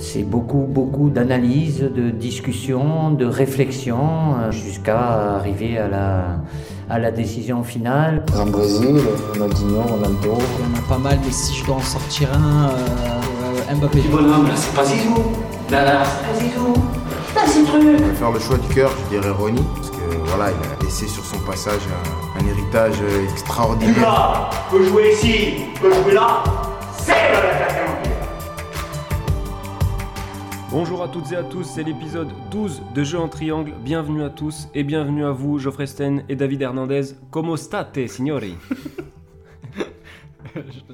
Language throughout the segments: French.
C'est beaucoup, beaucoup d'analyse, de discussion, de réflexion, euh, jusqu'à arriver à la, à la décision finale. En Brésil, Ronaldinho, Ronaldo. Il y en a pas mal, mais si je dois en sortir un, euh, Mbappé. Petit bonhomme, là, c'est pas Zizou. Là, là, c'est pas Zizou. Là, c'est truc. Je vais faire le choix du cœur, je dirais Ronnie, parce que voilà, il a laissé sur son passage un, un héritage extraordinaire. Là, peut jouer ici, peut jouer là, c'est le l'attaquant. Bonjour à toutes et à tous, c'est l'épisode 12 de Jeux en triangle. Bienvenue à tous et bienvenue à vous, Geoffrey Sten et David Hernandez. Como state, signori?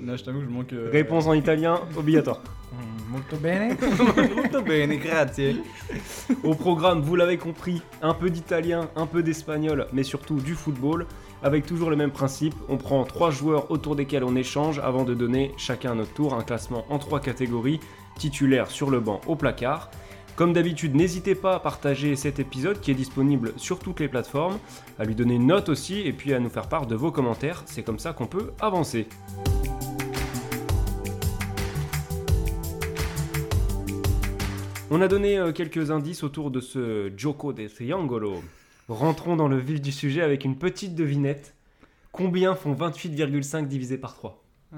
Là, je t'avoue, je manque. euh, Réponse en italien obligatoire. Molto bene. Molto bene, grazie. Au programme, vous l'avez compris, un peu d'italien, un peu d'espagnol, mais surtout du football. Avec toujours le même principe, on prend trois joueurs autour desquels on échange avant de donner chacun à notre tour un classement en trois catégories titulaire sur le banc au placard. Comme d'habitude, n'hésitez pas à partager cet épisode qui est disponible sur toutes les plateformes, à lui donner une note aussi et puis à nous faire part de vos commentaires. C'est comme ça qu'on peut avancer. On a donné euh, quelques indices autour de ce Joko de Triangolo. Rentrons dans le vif du sujet avec une petite devinette. Combien font 28,5 divisé par 3 Euh,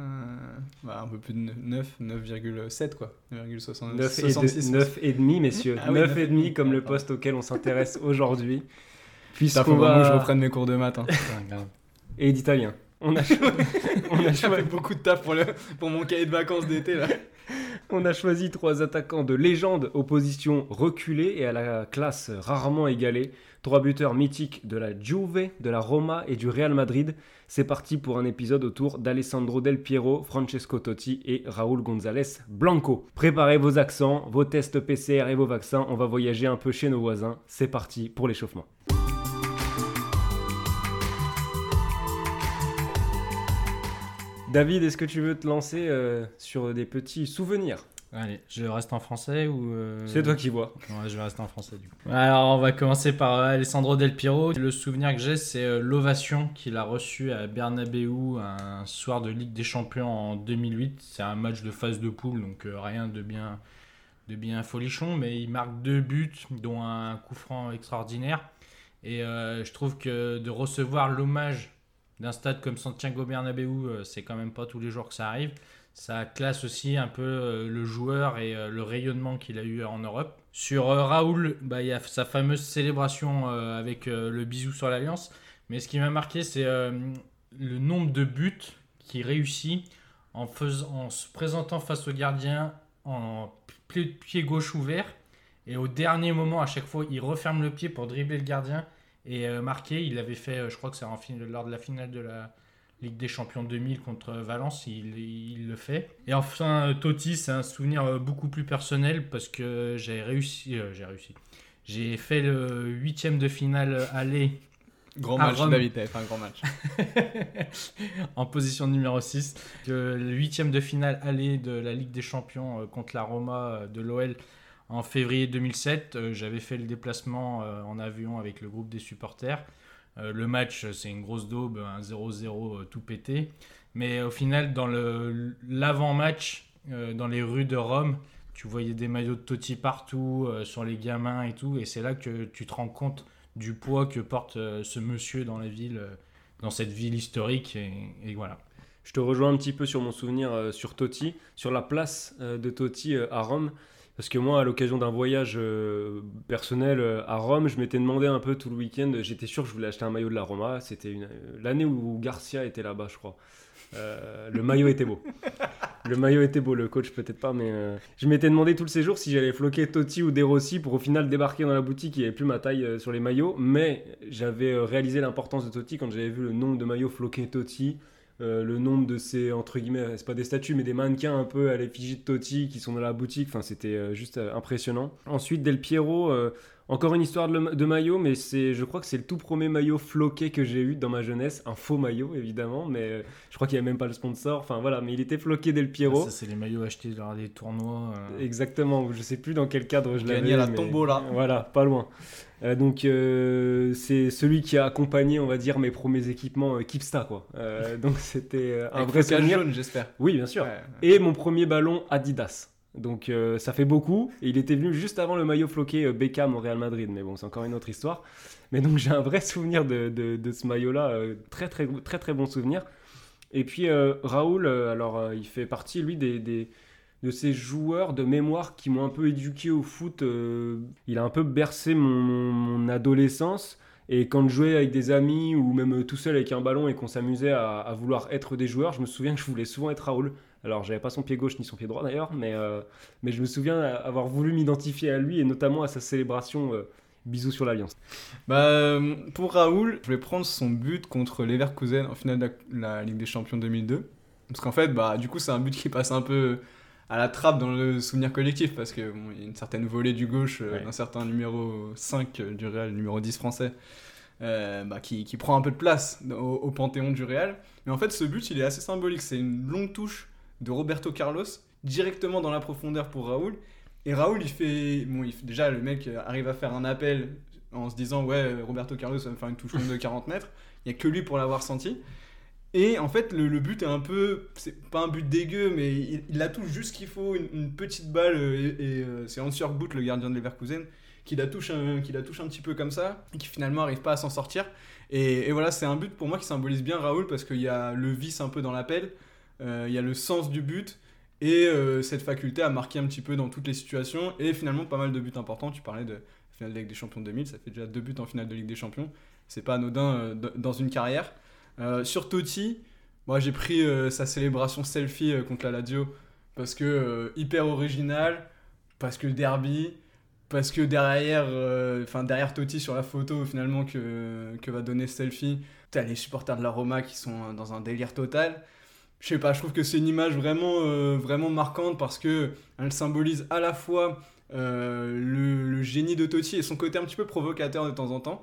bah, un peu plus de 9, 9,7 quoi. 9,66. 9 et, de- 9 et demi, messieurs. Ah oui, 9 neuf et demi, comme le pardon. poste auquel on s'intéresse aujourd'hui. Putain, faut Puisqu'on vraiment que je va... reprenne mes cours de maths. Hein. Et d'italien. On a, cho- on, a J'ai cho- fait beaucoup de taf pour, le... pour mon cahier de vacances d'été là. On a choisi trois attaquants de légende aux positions reculées et à la classe rarement égalée. Trois buteurs mythiques de la Juve, de la Roma et du Real Madrid. C'est parti pour un épisode autour d'Alessandro Del Piero, Francesco Totti et Raúl González Blanco. Préparez vos accents, vos tests PCR et vos vaccins. On va voyager un peu chez nos voisins. C'est parti pour l'échauffement. David, est-ce que tu veux te lancer euh, sur des petits souvenirs? Allez, je reste en français ou. euh, C'est toi qui vois. Ouais, je vais rester en français du coup. Alors, on va commencer par euh, Alessandro Del Piero. Le souvenir que j'ai, c'est euh, l'ovation qu'il a reçue à Bernabeu un soir de Ligue des Champions en 2008. C'est un match de phase de poule, donc euh, rien de bien, de bien folichon, mais il marque deux buts, dont un coup franc extraordinaire. Et euh, je trouve que de recevoir l'hommage d'un stade comme Santiago Bernabéu, euh, c'est quand même pas tous les jours que ça arrive. Ça classe aussi un peu euh, le joueur et euh, le rayonnement qu'il a eu en Europe. Sur Raoul, bah, il y a sa fameuse célébration avec le bisou sur l'alliance. Mais ce qui m'a marqué, c'est le nombre de buts qu'il réussit en, en se présentant face au gardien en pied gauche ouvert. Et au dernier moment, à chaque fois, il referme le pied pour dribbler le gardien et euh, marquer. Il avait fait, euh, je crois que c'est lors de la finale de la Ligue des Champions 2000 contre Valence, il, il le fait. Et enfin, euh, Totti, c'est un souvenir beaucoup plus personnel parce que j'ai réussi. euh, j'ai réussi. J'ai fait le huitième de finale aller Grand match, Rome. David, t'avais fait un grand match. en position numéro 6. Que le huitième de finale aller de la Ligue des Champions contre la Roma de l'OL en février 2007. Euh, J'avais fait le déplacement euh, en avion avec le groupe des supporters. Euh, le match, c'est une grosse daube, un 0-0 euh, tout pété. Mais au final, dans l'avant-match, dans les rues de Rome, tu voyais des maillots de Totti partout, sur les gamins et tout. Et c'est là que tu te rends compte du poids que porte ce monsieur dans la ville, dans cette ville historique. Et, voilà. Je te rejoins un petit peu sur mon souvenir sur Totti, sur la place de Totti à Rome. Parce que moi, à l'occasion d'un voyage euh, personnel euh, à Rome, je m'étais demandé un peu tout le week-end. J'étais sûr que je voulais acheter un maillot de la Roma. C'était une- euh, l'année où Garcia était là-bas, je crois. Euh, le maillot était beau. Le maillot était beau, le coach peut-être pas, mais euh, je m'étais demandé tout le séjour si j'allais floquer Totti ou De Rossi pour au final débarquer dans la boutique. Il n'y avait plus ma taille sur les maillots, mais j'avais réalisé l'importance de Totti quand j'avais vu le nombre de maillots floqués Totti. Euh, le nombre de ces, entre guillemets, c'est pas des statues, mais des mannequins un peu à l'effigie de Totti qui sont dans la boutique. Enfin, c'était euh, juste euh, impressionnant. Ensuite, Del Piero, Encore une histoire de, de maillot, mais c'est, je crois que c'est le tout premier maillot floqué que j'ai eu dans ma jeunesse. Un faux maillot, évidemment, mais euh, je crois qu'il n'y avait même pas le sponsor. Enfin voilà, mais il était floqué Del Piero. Ça, c'est les maillots achetés lors des tournois. euh. Exactement, je sais plus dans quel cadre je l'avais. Gagné à la mais- tombola. Voilà, pas loin. Euh, donc euh, c'est celui qui a accompagné, on va dire, mes premiers équipements euh, Kipsta, quoi. Euh, donc c'était euh, un Avec vrai souvenir. jaune, j'espère. Oui, bien sûr. Ouais. Et mon premier ballon Adidas. Donc euh, ça fait beaucoup. Et il était venu juste avant le maillot floqué euh, Beckham au Real Madrid. Mais bon, c'est encore une autre histoire. Mais donc j'ai un vrai souvenir de, de- ce maillot-là. euh, très, très, très, très bon souvenir. Et puis Raoul, alors il fait partie, lui, des, de ces joueurs de mémoire qui m'ont un peu éduqué au foot. il a un peu bercé mon, adolescence. Et quand je jouais avec des amis ou même tout seul avec un ballon et qu'on s'amusait à, à vouloir être des joueurs, je me souviens que je voulais souvent être Raoul. Alors, j'avais pas son pied gauche ni son pied droit d'ailleurs, mais, euh, mais je me souviens avoir voulu m'identifier à lui et notamment à sa célébration euh, bisous sur l'Alliance. Bah, euh, pour Raoul, je vais prendre son but contre Leverkusen en finale de la, la Ligue des Champions 2002. Parce qu'en fait, bah, du coup, c'est un but qui passe un peu à la trappe dans le souvenir collectif parce que bon, il y a une certaine volée du gauche euh, Ouais. d'un certain numéro 5 euh, du Real, numéro 10 français, euh, bah, qui, qui prend un peu de place au, au panthéon du Real. Mais en fait, ce but, il est assez symbolique. C'est une longue touche de Roberto Carlos directement dans la profondeur pour Raoul. Et Raoul, il fait, bon, il déjà le mec euh, arrive à faire un appel en se disant ouais Roberto Carlos va me faire une touche de 40 mètres. Il y a que lui pour l'avoir senti. Et en fait, le, le but est un peu, c'est pas un but dégueu, mais il, la touche juste qu'il faut, une, petite balle, euh, et, euh, c'est Hans-Jörg Butt, le gardien de Leverkusen, qui la, touche un, qui la touche un petit peu comme ça, et qui finalement arrive pas à s'en sortir. Et, et voilà, c'est un but pour moi qui symbolise bien Raoul, parce qu'il y a le vice un peu dans l'appel, il y a le sens du but, et euh, cette faculté à marquer un petit peu dans toutes les situations, et finalement pas mal de buts importants. Tu parlais de la finale de Ligue des Champions 2000, ça fait déjà deux buts en finale de Ligue des Champions, c'est pas anodin euh, dans une carrière. Euh, sur Totti, moi j'ai pris euh, sa célébration selfie euh, contre la Lazio parce que euh, hyper original, parce que derby, parce que derrière, euh, enfin derrière Totti sur la photo finalement que, que va donner ce selfie, t'as les supporters de la Roma qui sont euh, dans un délire total. Je sais pas, je trouve que c'est une image vraiment, euh, vraiment marquante parce que elle symbolise à la fois euh, le, génie de Totti et son côté un petit peu provocateur de temps en temps.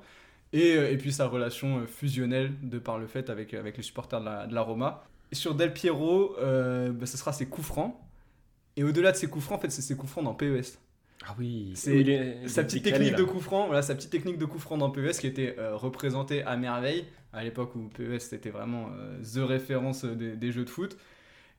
Et, euh, et puis sa relation fusionnelle de par le fait avec, avec les supporters de la, Roma. Sur Del Piero, bah, ce sera ses coups francs. Et au-delà de ses coups francs, en fait, c'est ses coups francs dans PES. Ah oui, C'est Sa petite technique de coup franc, voilà, sa petite technique de coup franc dans PES qui était euh, représentée à merveille à l'époque où PES c'était vraiment euh, the référence euh, des, des jeux de foot.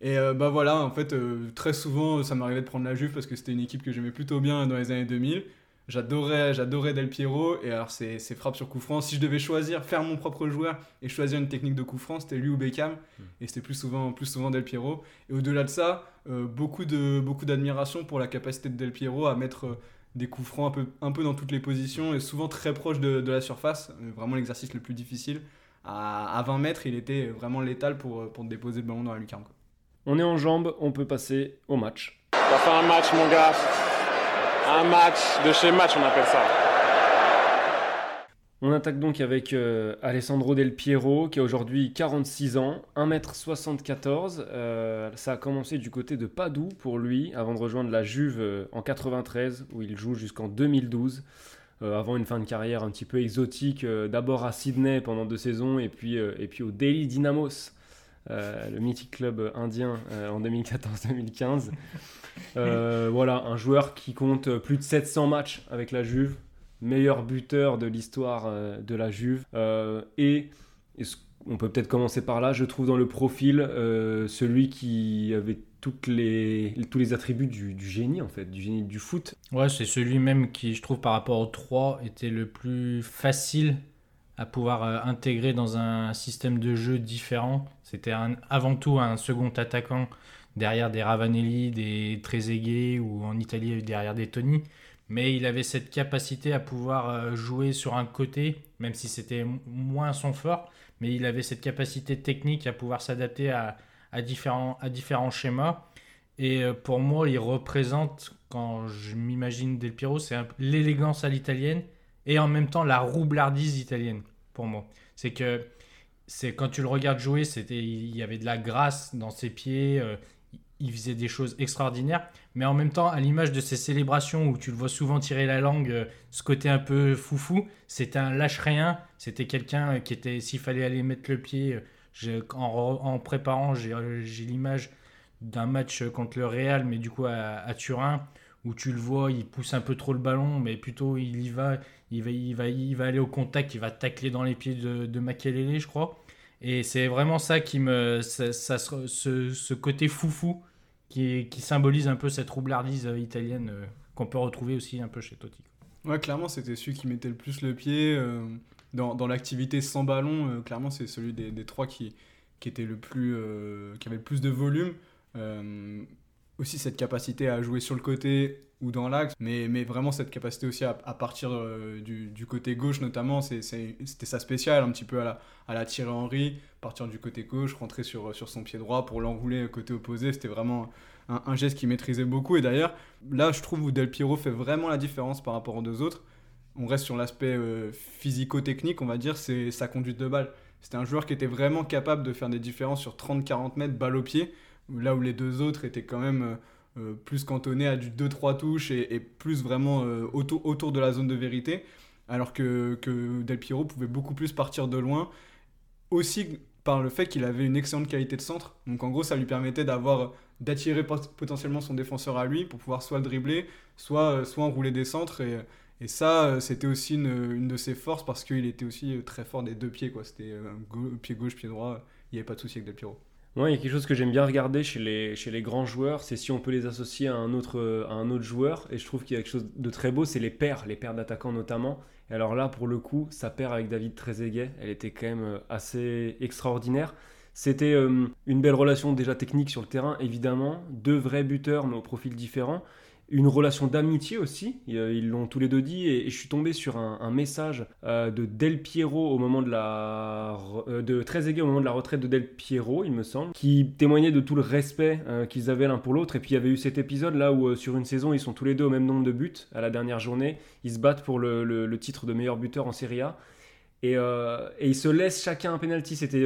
Et euh, bah voilà, en fait, très souvent ça m'arrivait de prendre la Juve parce que c'était une équipe que j'aimais plutôt bien dans les années 2000. J'adorais, j'adorais Del Piero et alors c'est c'est frappe sur coup franc. Si je devais choisir, faire mon propre joueur et choisir une technique de coup franc, c'était lui ou Beckham et c'était plus souvent, plus souvent Del Piero. Et au-delà de ça, euh, beaucoup de beaucoup d'admiration pour la capacité de Del Piero à mettre euh, des coups francs un peu, un peu dans toutes les positions et souvent très proche de, de la surface. Euh, Vraiment l'exercice le plus difficile. À, à 20 mètres, il était vraiment létal pour, pour déposer le ballon dans la lucarne. quoi. On est en jambes, on peut passer au match. Ça fait un match, mon gars. Un match de chez match, on appelle ça. On attaque donc avec euh, Alessandro Del Piero, qui a aujourd'hui 46 ans, 1m74. Euh, ça a commencé du côté de Padoue pour lui, avant de rejoindre la Juve euh, en 93, où il joue jusqu'en 2012. euh, avant une fin de carrière un petit peu exotique, d'abord à Sydney pendant deux saisons, et puis, et puis au Delhi Dynamos, euh, le mythique club indien euh, en 2014-2015. Euh, voilà, un joueur qui compte plus de 700 matchs avec la Juve, meilleur buteur de l'histoire de la Juve. Et, on peut peut-être commencer par là, je trouve dans le profil celui qui avait toutes les, tous les attributs du, du génie, en fait, du génie du foot. Ouais, c'est celui même qui, je trouve, par rapport aux trois, était le plus facile à pouvoir euh, intégrer dans un système de jeu différent. C'était avant tout un second attaquant derrière des Ravanelli, des Trezeguet ou en Italie derrière des Toni. Mais il avait cette capacité à pouvoir euh, jouer sur un côté, même si c'était moins son fort, mais il avait cette capacité technique à pouvoir s'adapter à, différents, schémas. Et euh, pour moi, il représente, quand je m'imagine Del Piero, c'est l'élégance à l'italienne et en même temps la roublardise italienne, pour moi. C'est que c'est quand tu le regardes jouer, c'était il y avait de la grâce dans ses pieds. euh, il faisait des choses extraordinaires, mais en même temps, à l'image de ces célébrations où tu le vois souvent tirer la langue, euh, ce côté un peu foufou, c'était un lâche-rien, c'était quelqu'un qui était, s'il fallait aller mettre le pied, euh, en, en, préparant, euh, j'ai l'image d'un match contre le Real, mais du coup à, Turin, où tu le vois, il pousse un peu trop le ballon, mais plutôt il y va, il va, il va, il va aller au contact, il va tacler dans les pieds de, de je crois. Et c'est vraiment ça qui me. Ça, ce, ce, côté foufou qui, qui, symbolise un peu cette roublardise euh, italienne euh, qu'on peut retrouver aussi un peu chez Totti. Ouais, clairement, c'était celui qui mettait le plus le pied. Euh, dans, dans l'activité sans ballon, clairement, c'est celui des, des, trois qui, qui, était le plus, qui avait le plus de volume aussi cette capacité à jouer sur le côté ou dans l'axe, mais, mais vraiment cette capacité aussi à, partir euh, du, du, côté gauche notamment, c'était ça spécial, un petit peu à la, à la Thierry Henry, partir du côté gauche, rentrer sur, sur son pied droit pour l'enrouler côté opposé, c'était vraiment un, un geste qu'il maîtrisait beaucoup, et d'ailleurs, là je trouve où Del Piero fait vraiment la différence par rapport aux deux autres, on reste sur l'aspect euh, physico-technique, on va dire, c'est sa conduite de balle. C'était un joueur qui était vraiment capable de faire des différences sur 30-40 mètres, balle au pied, là où les deux autres étaient quand même euh, euh, plus cantonnés à du 2-3 touches et, plus vraiment euh, autour, autour, de la zone de vérité, alors que, que, Del Piero pouvait beaucoup plus partir de loin, aussi par le fait qu'il avait une excellente qualité de centre. Donc en gros, ça lui permettait d'avoir d'attirer potentiellement son défenseur à lui pour pouvoir soit le dribbler, soit, soit enrouler des centres. Et, et ça, c'était aussi une, de ses forces parce qu'il était aussi très fort des deux pieds. C'était pied gauche, pied droit. Il n'y avait pas de souci avec Del Piero. Moi, il y a quelque chose que j'aime bien regarder chez les, grands joueurs, c'est si on peut les associer à un autre, à un autre joueur. Et je trouve qu'il y a quelque chose de très beau, c'est les paires, les paires d'attaquants notamment. Et alors là, pour le coup, sa paire avec David Trezeguet, elle était quand même euh, assez extraordinaire. C'était euh, une belle relation déjà technique sur le terrain, évidemment. Deux vrais buteurs, mais au profil différent une relation d'amitié aussi, ils l'ont tous les deux dit, et, je suis tombé sur un, message euh, de Del Piero au moment de la... Euh, de Trezeguet au moment de la retraite de Del Piero, il me semble, qui témoignait de tout le respect euh, qu'ils avaient l'un pour l'autre, et puis il y avait eu cet épisode là où sur une saison ils sont tous les deux au même nombre de buts, à la dernière journée, ils se battent pour le, titre de meilleur buteur en Serie A, et, ils se laissent chacun un penalty, c'était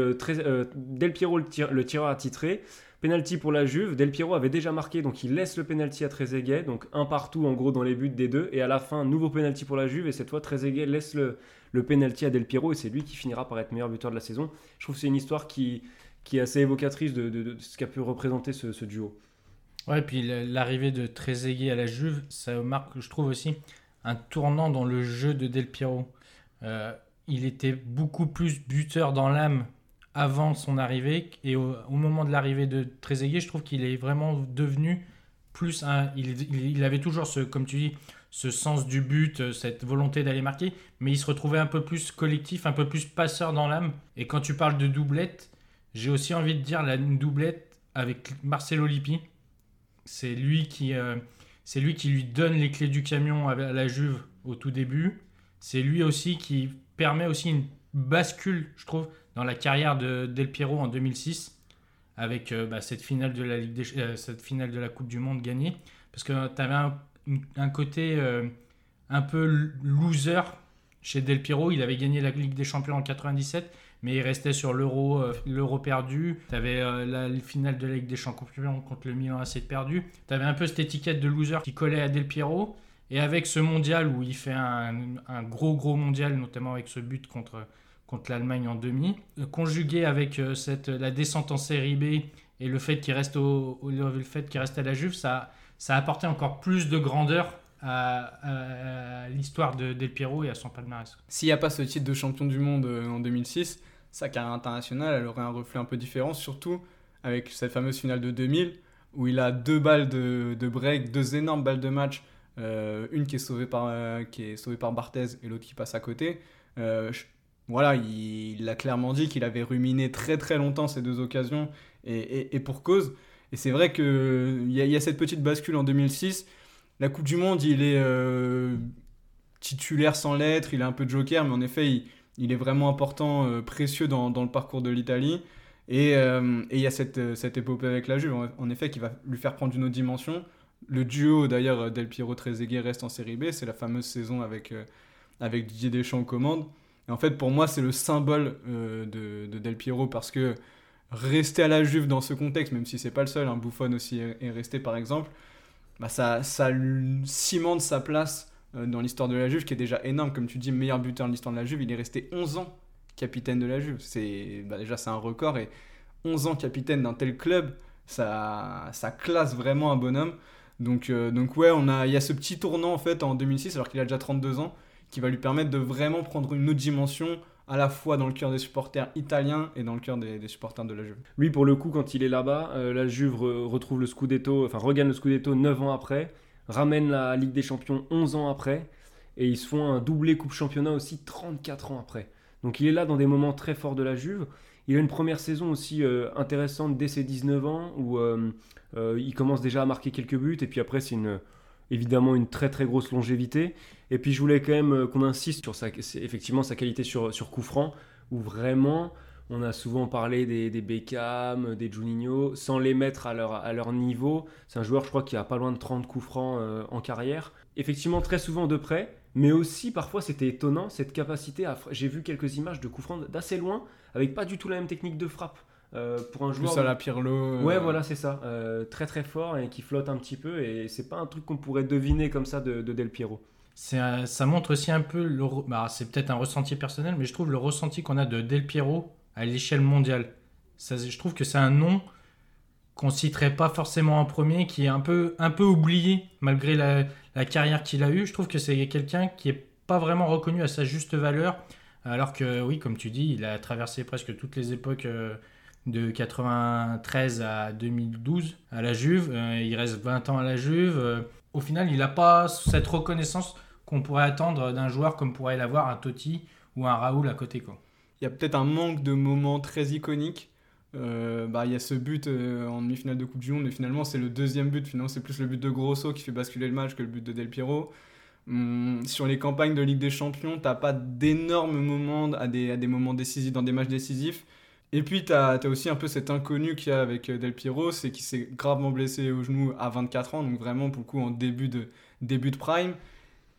Del Piero le, le tireur attitré, Penalty pour la Juve, Del Piero avait déjà marqué, donc il laisse le penalty à Trezeguet, donc un partout en gros dans les buts des deux, et à la fin, nouveau penalty pour la Juve, et cette fois Trezeguet laisse le, le penalty à Del Piero, et c'est lui qui finira par être meilleur buteur de la saison. Je trouve que c'est une histoire qui, qui est assez évocatrice de, ce qu'a pu représenter ce, duo. Ouais, et puis l'arrivée de Trezeguet à la Juve, ça marque, je trouve aussi, un tournant dans le jeu de Del Piero. Euh, il était beaucoup plus buteur dans l'âme avant son arrivée et au, moment de l'arrivée de Trezeguet, je trouve qu'il est vraiment devenu plus un. Il, avait toujours ce, comme tu dis, ce sens du but, euh, cette volonté d'aller marquer, mais il se retrouvait un peu plus collectif, un peu plus passeur dans l'âme. Et quand tu parles de doublette, j'ai aussi envie de dire la doublette avec Marcelo Lippi. C'est lui qui, euh, c'est lui qui lui donne les clés du camion à la Juve au tout début. C'est lui aussi qui permet aussi une bascule, je trouve, dans la carrière de Del Piero en 2006 avec euh, cette, finale de la euh, Coupe du Monde gagnée. Parce que tu avais un, côté euh, un peu loser chez Del Piero. Il avait gagné la Ligue des Champions en 97, mais il restait sur l'euro l'euro perdu. Tu avais la finale de la Ligue des Champions contre le Milan AC perdu. Tu avais un peu cette étiquette de loser qui collait à Del Piero. Et avec ce mondial où il fait un gros gros mondial, notamment avec ce but contre contre l'Allemagne en demi, euh, conjugué avec euh, cette, la descente en série B et le fait qu'il reste, au, le fait qu'il reste à la Juve, ça, ça a apporté encore plus de grandeur à, l'histoire de Del Piero et à son palmarès. S'il n'y a pas ce titre de champion du monde euh, en 2006, sa carrière internationale, elle aurait un reflet un peu différent, surtout avec cette fameuse finale de 2000, où il a deux balles de, break, deux énormes balles de match, une qui est sauvée par, qui est sauvée par Barthez et l'autre qui passe à côté voilà, il, a clairement dit qu'il avait ruminé très très longtemps ces deux occasions et, pour cause. Et c'est vrai qu'il y, y, a cette petite bascule en 2006. La Coupe du Monde, il est euh, titulaire sans lettres, il est un peu joker, mais en effet, il, est vraiment important, euh, précieux dans, le parcours de l'Italie. Euh, et il y a cette, épopée avec la Juve, en, effet, qui va lui faire prendre une autre dimension. Le duo, d'ailleurs, Del Piero Trezeguet reste en série B, c'est la fameuse saison avec, avec Didier Deschamps aux commandes. Et en fait, pour moi, c'est le symbole euh, de, Del Piero parce que rester à la Juve dans ce contexte, même si c'est pas le seul, un hein, aussi est, est resté par exemple, bah ça, cimente sa place euh, dans l'histoire de la Juve, qui est déjà énorme. Comme tu dis, meilleur buteur de l'histoire de la Juve, il est resté 11 ans capitaine de la Juve. C'est bah déjà c'est un record et 11 ans capitaine d'un tel club, ça, ça classe vraiment un bonhomme. Donc, euh, donc ouais, on a, il y a ce petit tournant en fait en 2006, alors qu'il a déjà 32 ans, qui va lui permettre de vraiment prendre une autre dimension à la fois dans le cœur des supporters italiens et dans le cœur des, supporters de la Juve. Lui, pour le coup, quand il est là-bas, euh, la Juve retrouve le Scudetto, enfin regagne le Scudetto 9 ans après, ramène la Ligue des Champions 11 ans après, et ils se font un doublé Coupe Championnat aussi 34 ans après. Donc il est là dans des moments très forts de la Juve. Il a une première saison aussi euh, intéressante dès ses 19 ans, où euh, il commence déjà à marquer quelques buts, et puis après c'est une évidemment une très très grosse longévité. Et puis je voulais quand même euh, qu'on insiste sur sa, effectivement sa qualité sur, sur coup franc, où vraiment on a souvent parlé des, Beckham, des Juninho, sans les mettre à leur, à leur niveau. C'est un joueur, je crois, qui a pas loin de 30 coups francs euh, en carrière. Effectivement, très souvent de près, mais aussi parfois c'était étonnant cette capacité à. J'ai vu quelques images de coups francs d'assez loin, avec pas du tout la même technique de frappe. Euh, pour un joueur. Plus à la Pirlo. Euh, ouais, voilà, c'est ça. très très fort et qui flotte un petit peu. Et c'est pas un truc qu'on pourrait deviner comme ça de, de Del Piero ça montre aussi un peu, le, bah, c'est peut-être un ressenti personnel, mais je trouve le ressenti qu'on a de Del Piero à l'échelle mondiale. Ça, je trouve que c'est un nom qu'on citerait pas forcément en premier, qui est un peu, un peu oublié malgré la, la carrière qu'il a eue. Je trouve que c'est quelqu'un qui est pas vraiment reconnu à sa juste valeur, alors que oui, comme tu dis, il a traversé presque toutes les époques. De 93 à 2012 à la Juve. Euh, il reste 20 ans à la Juve. Euh, au final, il n'a pas cette reconnaissance qu'on pourrait attendre d'un joueur comme pourrait l'avoir un Totti ou un Raoul à côté. Quoi. Il y a peut-être un manque de moments très iconiques. Euh, bah, il y a ce but en demi-finale de Coupe du Monde, mais finalement c'est le deuxième but. Finalement, c'est plus le but de Grosso qui fait basculer le match que le but de Del Piero. Hum, sur les campagnes de Ligue des Champions, t'as pas d'énormes moments à des, à des moments décisifs, dans des matchs décisifs. Et puis, tu as, aussi un peu cet inconnu qu'il y a avec euh, Del Piero, c'est qu'il s'est gravement blessé au genou à 24 ans, donc vraiment, pour le coup, en début de, début de prime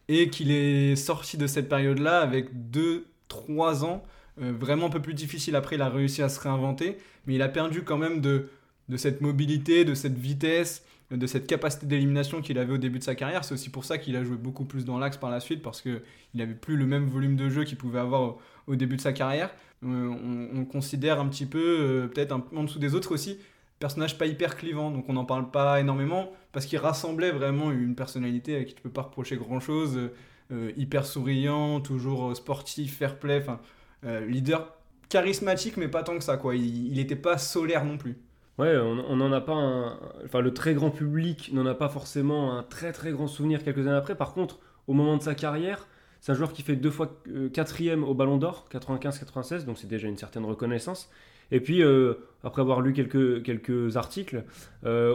et qu'il est sorti de cette période-là avec 2-3 ans euh, vraiment un peu plus difficile. Après, il a réussi à se réinventer, mais il a perdu quand même de, de cette mobilité, de cette vitesse, de cette capacité d'élimination qu'il avait au début de sa carrière. C'est aussi pour ça qu'il a joué beaucoup plus dans l'axe par la suite, parce qu'il n'avait plus le même volume de jeu qu'il pouvait avoir au, début de sa carrière. Euh, on, on, considère un petit peu, euh, peut-être un peu en dessous des autres aussi, personnage pas hyper clivant, donc on n'en parle pas énormément, parce qu'il rassemblait vraiment une personnalité à qui tu peux pas reprocher grand-chose, euh, hyper souriant, toujours sportif, fair play, enfin, leader charismatique, mais pas tant que ça, quoi. Il n'était pas solaire non plus. Ouais, on n'en a pas un... Enfin, le très grand public n'en a pas forcément un très très grand souvenir quelques années après. Par contre, au moment de sa carrière, c'est un joueur qui fait deux fois euh, quatrième au Ballon d'Or, 95-96, donc c'est déjà une certaine reconnaissance. Et puis, euh, après avoir lu quelques, quelques articles, euh,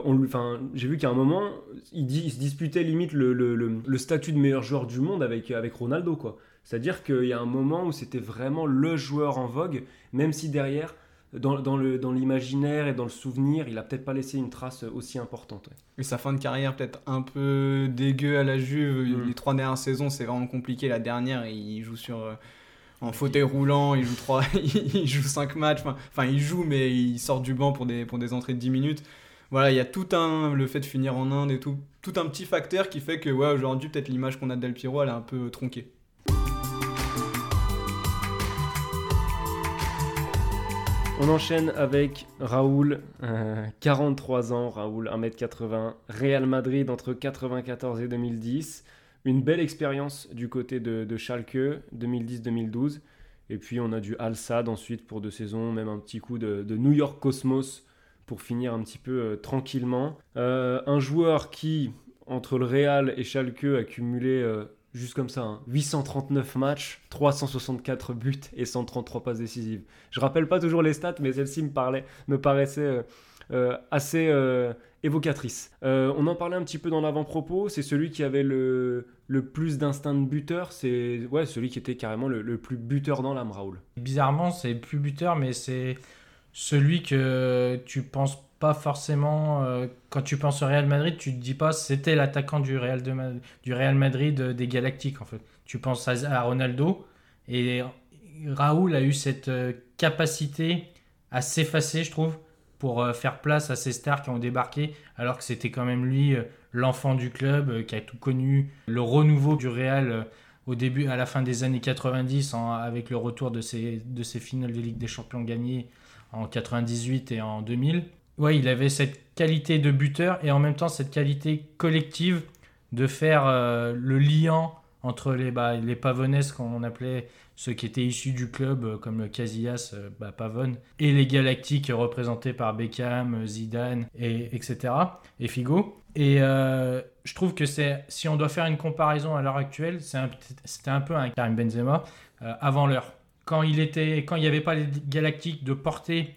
j'ai vu qu'à un moment, il, se disputait limite le, statut de meilleur joueur du monde avec, avec Ronaldo. C'est-à-dire qu'il y a un moment où c'était vraiment le joueur en vogue, même si derrière, dans, dans l'imaginaire et dans le souvenir, il a peut-être pas laissé une trace aussi importante. Et sa fin de carrière peut-être un peu dégueu à la Juve. Mm. Les trois dernières saisons, c'est vraiment compliqué. La dernière, il joue sur euh, en fauteuil roulant, il joue, 3, il joue 5 matchs, enfin, il joue mais il sort du banc pour des, pour des entrées de 10 minutes. Voilà, il y a tout un, le fait de finir en Inde et tout, tout un petit facteur qui fait que ouais, aujourd'hui peut-être l'image qu'on a de Del Piero elle est un peu tronquée. On enchaîne avec Raoul, 43 euh, ans, Raoul 1m80, Real Madrid entre 94 et 2010 une belle expérience du côté de, de Schalke 2010-2012. Et puis on a du Al Sadd ensuite pour deux saisons, même un petit coup de, New York Cosmos pour finir un petit peu euh, tranquillement. Euh, un joueur qui, entre le Real et Schalke, a cumulé juste comme ça, 839 hein, matchs, 364 buts et 133 passes décisives. Je rappelle pas toujours les stats, mais celle-ci me, me paraissait assez évocatrice. on en parlait un petit peu dans l'avant-propos, c'est celui qui avait le, le plus d'instinct de buteur, c'est ouais, celui qui était carrément le, plus buteur dans l'âme, Raoul. Bizarrement, c'est le plus buteur, mais c'est celui que tu penses forcément. Euh, quand tu penses au Real Madrid, tu te dis pas c'était l'attaquant du Real, de, du Real Madrid euh, des Galactiques, en fait. Tu penses à, Ronaldo, et Raoul a eu cette euh, capacité à s'effacer, je trouve, pour faire place à ces stars qui ont débarqué, alors que c'était quand même lui l'enfant du club qui a tout connu, le renouveau du Real au début, à la fin des années 90, en- avec le retour de ces, de finales de Ligue des Champions gagnées en 98 et en 2000. Ouais, il avait cette qualité de buteur et en même temps cette qualité collective de faire euh, le liant entre les, bah, les pavonesses qu'on appelait ceux qui étaient issus du club, euh, comme le Casillas, euh, bah, Pavone, et les Galactiques représentés par Beckham, Zidane, et, etc., et Figo. Et je trouve que c'est, si on doit faire une comparaison à l'heure actuelle, c'est un- c'était un peu un Karim Benzema avant l'heure. Quand il était, quand il n'y avait pas les Galactiques de porter,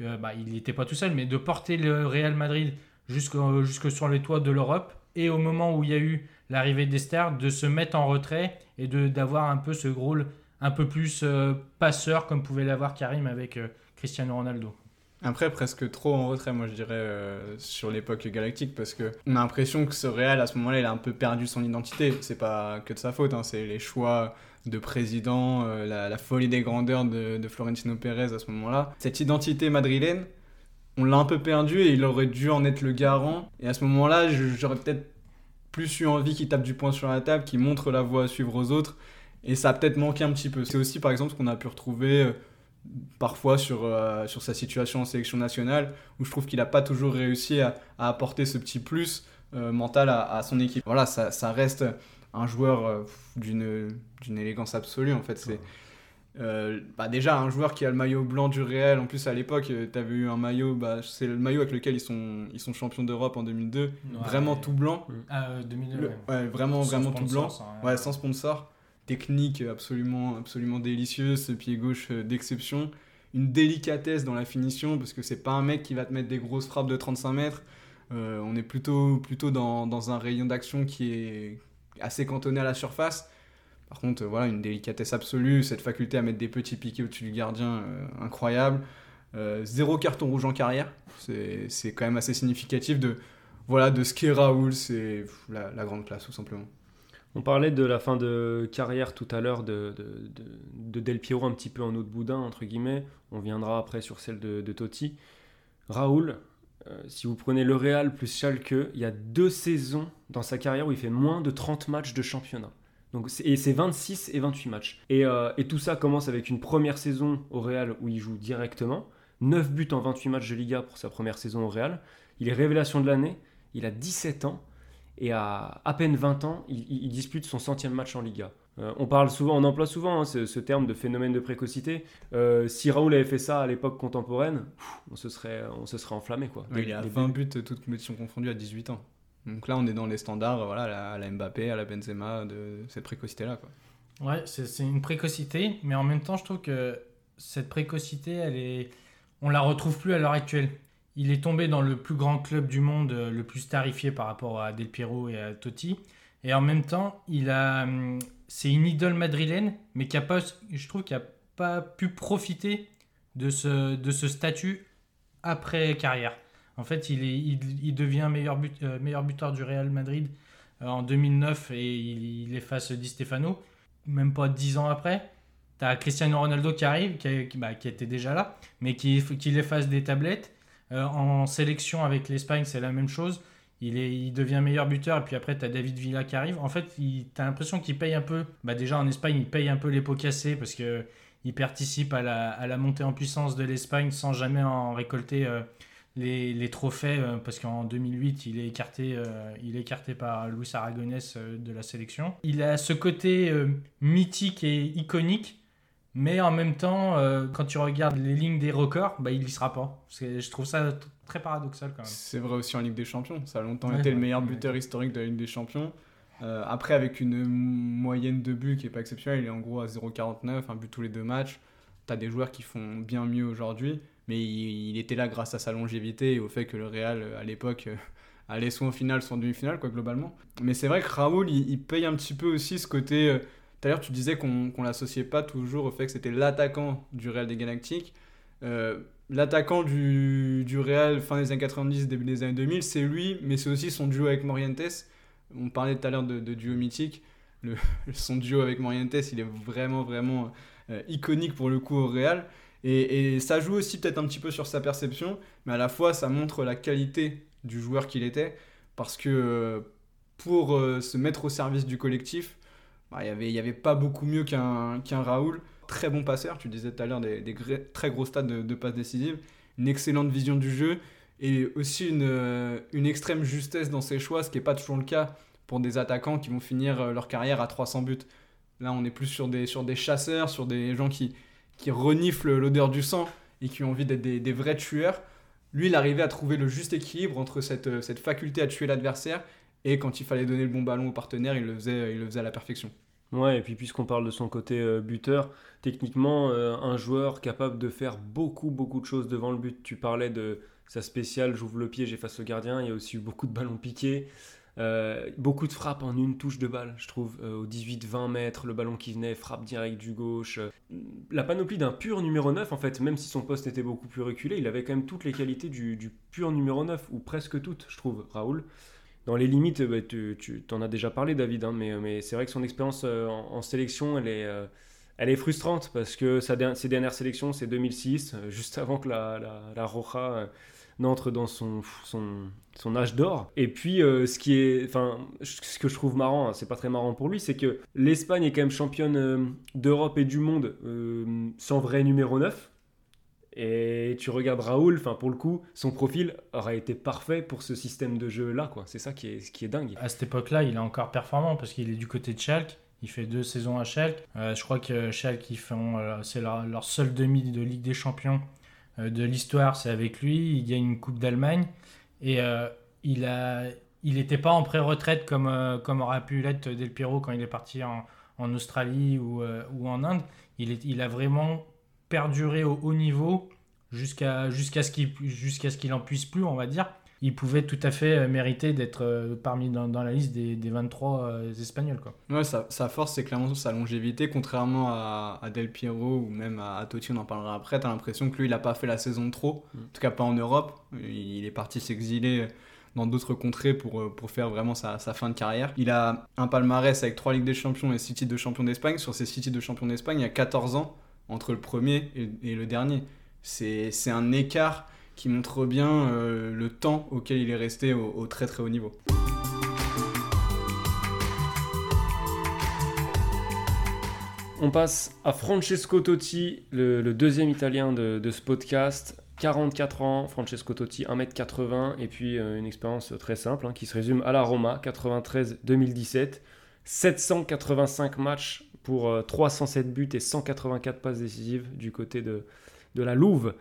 bah, il n'était pas tout seul, mais de porter le Real Madrid jusqu'au- jusque sur les toits de l'Europe, et au moment où il y a eu l'arrivée des stars, de se mettre en retrait et d'avoir un peu ce rôle un peu plus euh, passeur comme pouvait l'avoir Karim avec euh, Cristiano Ronaldo. Après, presque trop en retrait, moi je dirais, euh, sur l'époque galactique, parce que on a l'impression que ce Real, à ce moment-là, il a un peu perdu son identité. C'est pas que de sa faute, hein, c'est les choix de président, euh, la, folie des grandeurs de, Florentino Pérez à ce moment-là. Cette identité madrilène, on l'a un peu perdu et il aurait dû en être le garant. Et à ce moment-là, j'aurais peut-être plus eu envie qu'il tape du poing sur la table, qu'il montre la voie à suivre aux autres. Et ça a peut-être manqué un petit peu. C'est aussi, par exemple, ce qu'on a pu retrouver euh, parfois sur, euh, sur sa situation en sélection nationale, où je trouve qu'il n'a pas toujours réussi à, apporter ce petit plus mental à, à son équipe. Voilà, ça, ça reste un joueur euh, d'une d'une élégance absolue, en fait. C'est euh, bah déjà un joueur qui a le maillot blanc du Real. En plus, à l'époque, tu avais eu un maillot, bah, c'est le maillot avec lequel ils sont, ils sont champions d'Europe en 2002. Vraiment tout blanc. Ah, euh, 2002, Le- ouais. vraiment, Sans vraiment tout sponsor, blanc. sans rien. Ouais, sans sponsor. Technique absolument, absolument délicieuse, ce pied gauche euh, d'exception. Une délicatesse dans la finition, parce que c'est pas un mec qui va te mettre des grosses frappes de 35 mètres. Euh, on est plutôt, plutôt dans, dans un rayon d'action qui est assez cantonné à la surface. Par contre, euh, voilà, une délicatesse absolue, cette faculté à mettre des petits piquets au-dessus du gardien, euh, incroyable. Euh, zéro carton rouge en carrière, c'est quand même assez significatif de, voilà, de ce qu'est Raoul, c'est la, grande classe tout simplement. On parlait de la fin de carrière tout à l'heure de, de, de- de Del Piero un petit peu en eau de boudin, entre guillemets. On viendra après sur celle de Totti. Raoul, euh, si vous prenez le Real plus Schalke, il y a deux saisons dans sa carrière où il fait moins de 30 matchs de championnat. Et c'est 26 et 28 matchs. Et, euh, et tout ça commence avec une première saison au Real où il joue directement. 9 buts en 28 matchs de Liga pour sa première saison au Real. Il est révélation de l'année. Il a 17 ans. Et à à peine 20 ans, il dispute son centième match en Liga. Euh, on parle souvent, on emploie souvent hein, ce, ce terme de phénomène de précocité. Euh, si Raoul avait fait ça à l'époque contemporaine, pff, on se serait, on se serait enflammé quoi. Ouais, il est à Des- 20 buts, toutes compétitions confondues, à 18 ans. Donc là, on est dans les standards, voilà, à la, à la Mbappé, à la Benzema, de cette précocité-là. quoi. Ouais, c'est c'est une précocité, mais en même temps, je trouve que cette précocité, elle est, on la retrouve plus à l'heure actuelle. Il est tombé dans le plus grand club du monde, euh, le plus tarifié par rapport à Del Piero et à Totti, et en même temps, il a, hum, c'est une idole madrilène, mais qui a pas, je trouve, qu'il a pas pu profiter de ce, de ce statut après carrière. En fait, il, est, il, il devient meilleur, but, euh, meilleur buteur du Real Madrid euh, en 2009 et il, efface Di Stefano même pas 10 ans après, tu as Cristiano Ronaldo qui arrive, qui, qui- bah, qui était déjà là, mais qui, qui efface des tablettes. Euh, en sélection avec l'Espagne, c'est la même chose. Il, devient meilleur buteur, et puis après, tu as David Villa qui arrive. En fait, tu as l'impression qu'il paye un peu. Bah, déjà, en Espagne, il paye un peu les pots cassés parce que il participe à la, montée en puissance de l'Espagne sans jamais en récolter euh, les, trophées, euh, parce qu'en 2008, il est écarté, euh, il est écarté par Luis Aragonés de la sélection. Il a ce côté mythique et iconique, mais en même temps, euh, quand tu regardes les lignes des records, bah, il y sera pas. Je trouve ça très paradoxal quand même. C'est vrai aussi en Ligue des Champions. Ça a longtemps Ouais, été le meilleur ouais. buteur historique de la Ligue des Champions. Euh, après, avec une moyenne de buts qui est pas exceptionnelle, il est en gros à 0,49, un but tous les deux matchs. Tu as des joueurs qui font bien mieux aujourd'hui, mais il, il était là grâce à sa longévité et au fait que le Real, euh, à l'époque, allait soit en finale, soit en demi-finale, quoi, globalement. Mais c'est vrai que Raoul, il, il paye un petit peu aussi ce côté. euh, Tout à l'heure, tu disais qu'on qu'on l'associait pas toujours au fait que c'était l'attaquant du Real des Galactiques. Euh, l'attaquant du, Real fin des années 90, début des années 2000, c'est lui, mais c'est aussi son duo avec Morientes. On parlait tout à l'heure de, duo mythique. Son duo avec Morientes, il est vraiment, vraiment euh, iconique pour le coup au Real. Et, ça joue aussi peut-être un petit peu sur sa perception, mais à la fois ça montre la qualité du joueur qu'il était, parce que euh, pour se mettre au service du collectif, bah, il n'y avait pas beaucoup mieux qu'un Raoul. Très bon passeur, tu disais tout à l'heure des, très gros stades de, de passes décisives, une excellente vision du jeu et aussi une, euh, extrême justesse dans ses choix, ce qui n'est pas toujours le cas pour des attaquants qui vont finir euh, leur carrière à 300 buts. Là, on est plus sur des, chasseurs, sur des gens qui, reniflent l'odeur du sang et qui ont envie d'être des, vrais tueurs. Lui, il arrivait à trouver le juste équilibre entre cette, euh, cette faculté à tuer l'adversaire et quand il fallait donner le bon ballon au partenaire, il le faisait, il le faisait à la perfection. Ouais, et puis puisqu'on parle de son côté euh, buteur, techniquement, euh, un joueur capable de faire beaucoup, beaucoup de choses devant le but. Tu parlais de sa spéciale, j'ouvre le pied, j'efface le gardien. Il y a aussi eu beaucoup de ballons piqués. Euh, beaucoup de frappes en une touche de balle, je trouve. Au 18-20 mètres, le ballon qui venait, frappe direct du gauche. La panoplie d'un pur numéro 9, en fait, même si son poste était beaucoup plus reculé, il avait quand même toutes les qualités du, du pur numéro 9, ou presque toutes, je trouve, Raoul. Dans les limites, bah, tu, tu t'en as déjà parlé, David, hein, mais, c'est vrai que son expérience euh, en, en sélection, elle est, euh, elle est frustrante parce que ses dernières sélections, c'est 2006, euh, juste avant que la, Roja n'entre dans son, son, âge d'or. Et puis, ce qui est, ce que je trouve marrant, hein, c'est pas très marrant pour lui, c'est que l'Espagne est quand même championne d'Europe et du monde sans vrai numéro 9. Et tu regardes Raoul, enfin pour le coup, son profil aurait été parfait pour ce système de jeu là, quoi. C'est ça qui est, qui est dingue. À cette époque-là, il est encore performant parce qu'il est du côté de Schalke. Il fait deux saisons à Schalke. Euh, je crois que Schalke, font, euh, c'est leur, seul demi de Ligue des Champions euh, de l'histoire, c'est avec lui. Il gagne une Coupe d'Allemagne et il a, il n'était pas en pré-retraite comme, comme aurait pu l'être Del Piero quand il est parti en, en Australie ou, ou en Inde. Il, est, il a vraiment perduré au haut niveau jusqu'à jusqu'à ce qu'il jusqu'à ce qu'il en puisse plus, on va dire. Il pouvait tout à fait euh, mériter d'être euh, parmi dans, dans la liste des, des 23 euh, espagnols quoi. Ouais, sa, sa force, c'est clairement sa longévité, contrairement à, à Del Piero ou même à, à Totti, on en parlera après. T'as l'impression que lui, il a pas fait la saison de trop, Mm. en tout cas pas en Europe. Il est parti s'exiler dans d'autres contrées pour, pour faire vraiment sa, sa fin de carrière. Il a un palmarès avec 3 Ligues des Champions et 6 titres de champion d'Espagne. Sur ces 6 titres de champion d'Espagne, il y a 14 ans entre le premier et, le dernier. C'est un écart qui montre bien euh, le temps auquel il est resté au, très très haut niveau. On passe à Francesco Totti, le, deuxième italien de, de ce podcast. 44 ans, Francesco Totti, 1m80, et puis euh, une expérience très simple hein, qui se résume à la Roma, 93-2017. 785 matchs pour euh, 307 buts et 184 passes décisives du côté de, de la Louve.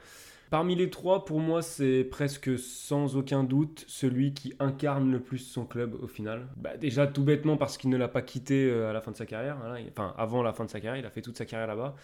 Parmi les trois, pour moi, c'est presque sans aucun doute celui qui incarne le plus son club au final. Bah, déjà, tout bêtement, parce qu'il ne l'a pas quitté euh, à la fin de sa carrière. Il- Enfin, avant la fin de sa carrière, il a fait toute sa carrière là-bas.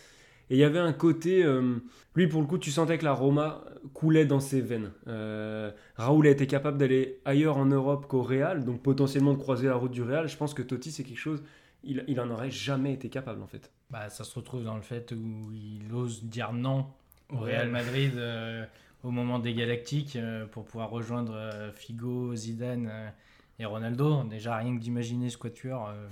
Et il y avait un côté. euh, lui, pour le coup, tu sentais que la Roma coulait dans ses veines. Euh, Raoul a été capable d'aller ailleurs en Europe qu'au Real, donc potentiellement de croiser la route du Real. Je pense que Totti, c'est quelque chose. Il, il en aurait jamais été capable, en fait. Bah, ça se retrouve dans le fait où il ose dire non au Ouais. Real Madrid euh, au moment des Galactiques euh, pour pouvoir rejoindre euh, Figo, Zidane euh, et Ronaldo. Déjà, rien que d'imaginer ce quatuor, euh,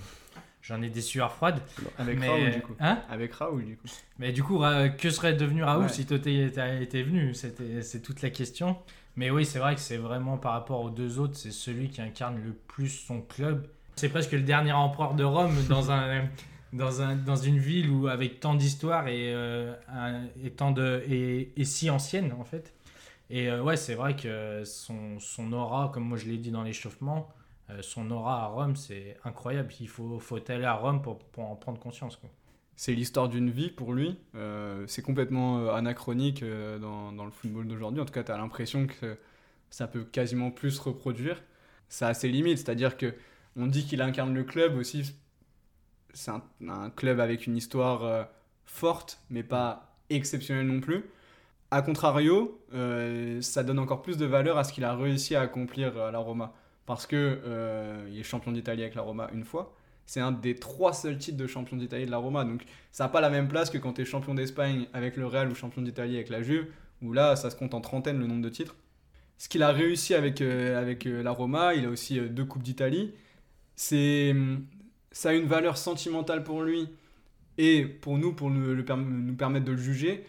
j'en ai des sueurs froides. Avec Mais- Raoul, du coup. Hein Avec Raoul, du coup. Mais du coup, que serait devenu Raoul Ouais. si Totti était, était venu? C'était- C'est toute la question. Mais oui, c'est vrai que c'est vraiment par rapport aux deux autres, c'est celui qui incarne le plus son club. C'est presque le dernier empereur de Rome dans un. Dans, un, dans une ville où avec tant d'histoire et, euh, et, tant de, et, si ancienne en fait. Et euh, ouais, c'est vrai que son, son aura, comme moi je l'ai dit dans l'échauffement, euh, son aura à Rome, c'est incroyable. Il faut, faut aller à Rome pour, pour en prendre conscience. C'est l'histoire d'une vie pour lui. C'est complètement anachronique dans, dans le football d'aujourd'hui. En tout cas, tu as l'impression que ça peut quasiment plus se reproduire. Ça a ses limites, c'est-à-dire que on dit qu'il incarne le club aussi. C'est un, club avec une histoire euh, forte, mais pas exceptionnelle non plus. A contrario, euh, ça donne encore plus de valeur à ce qu'il a réussi à accomplir à la Roma. Parce que euh, il est champion d'Italie avec la Roma une fois. C'est un des trois seuls titres de champion d'Italie de la Roma. Donc ça n'a pas la même place que quand tu es champion d'Espagne avec le Real ou champion d'Italie avec la Juve, où là, ça se compte en trentaine le nombre de titres. Ce qu'il a réussi avec, la Roma, il a aussi deux Coupes d'Italie. C'est, hum, ça a une valeur sentimentale pour lui et pour nous, pour nous, le permettre de le juger.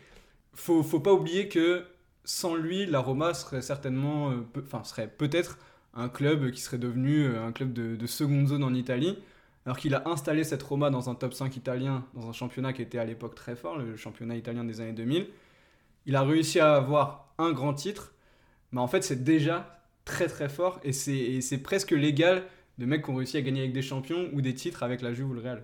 faut, faut pas oublier que sans lui, la Roma serait certainement, euh, serait peut-être un club qui serait devenu euh, un club de, de seconde zone en Italie, alors qu'il a installé cette Roma dans un top 5 italien, dans un championnat qui était à l'époque très fort, le championnat italien des années 2000. Il a réussi à avoir un grand titre, mais en fait c'est déjà très très fort et c'est presque légal de mecs qui ont réussi à gagner avec des champions ou des titres avec la Juve ou le Real.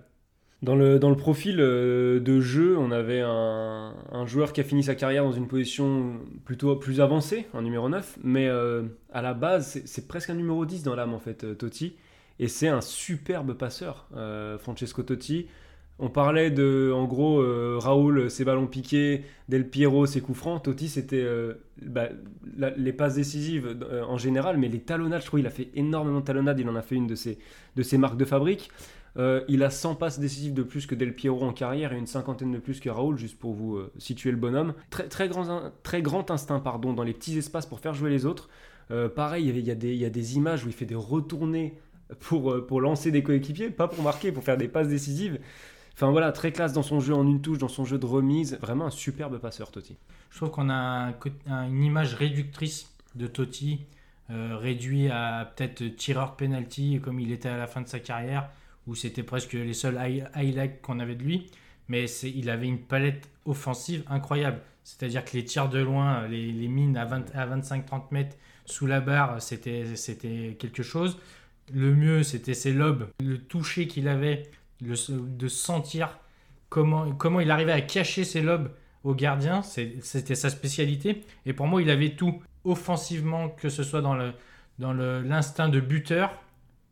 Dans le, dans le profil euh, de jeu, on avait un, joueur qui a fini sa carrière dans une position plutôt plus avancée, en numéro 9, mais euh, à la base, c'est- presque un numéro 10 dans l'âme, en fait, euh, Totti. Et c'est un superbe passeur, Francesco Totti. On parlait de, en gros, euh, Raoul, ses ballons piqués, Del Piero, ses coups francs. Totti, c'était euh, bah, les passes décisives euh, en général, mais les talonnades, je trouve, il a fait énormément de talonnades. Il en a fait une de ses, de ses marques de fabrique. Euh, il a 100 passes décisives de plus que Del Piero en carrière et une cinquantaine de plus que Raoul, juste pour vous euh, situer le bonhomme. Très, très, grand, très grand instinct pardon, dans les petits espaces pour faire jouer les autres. Euh, pareil, il y a des- y a des images où il fait des retournées pour, euh, pour lancer des coéquipiers, pas pour marquer, pour faire des passes décisives. Enfin voilà, très classe dans son jeu en une touche, dans son jeu de remise. Vraiment un superbe passeur, Totti. Je trouve qu'on a une image réductrice de Totti, euh, réduit à peut-être tireur penalty comme il était à la fin de sa carrière, où c'était presque les seuls high- highlights qu'on avait de lui. Mais il avait une palette offensive incroyable. C'est-à-dire que les tirs de loin, les, mines à, 20 à 25-30 mètres sous la barre, c'était quelque chose. Le mieux, c'était ses lobes, le toucher qu'il avait, de sentir comment, comment il arrivait à cacher ses lobes au gardien, c'était sa spécialité. Et pour moi, il avait tout offensivement, que ce soit dans le dans l'instinct de buteur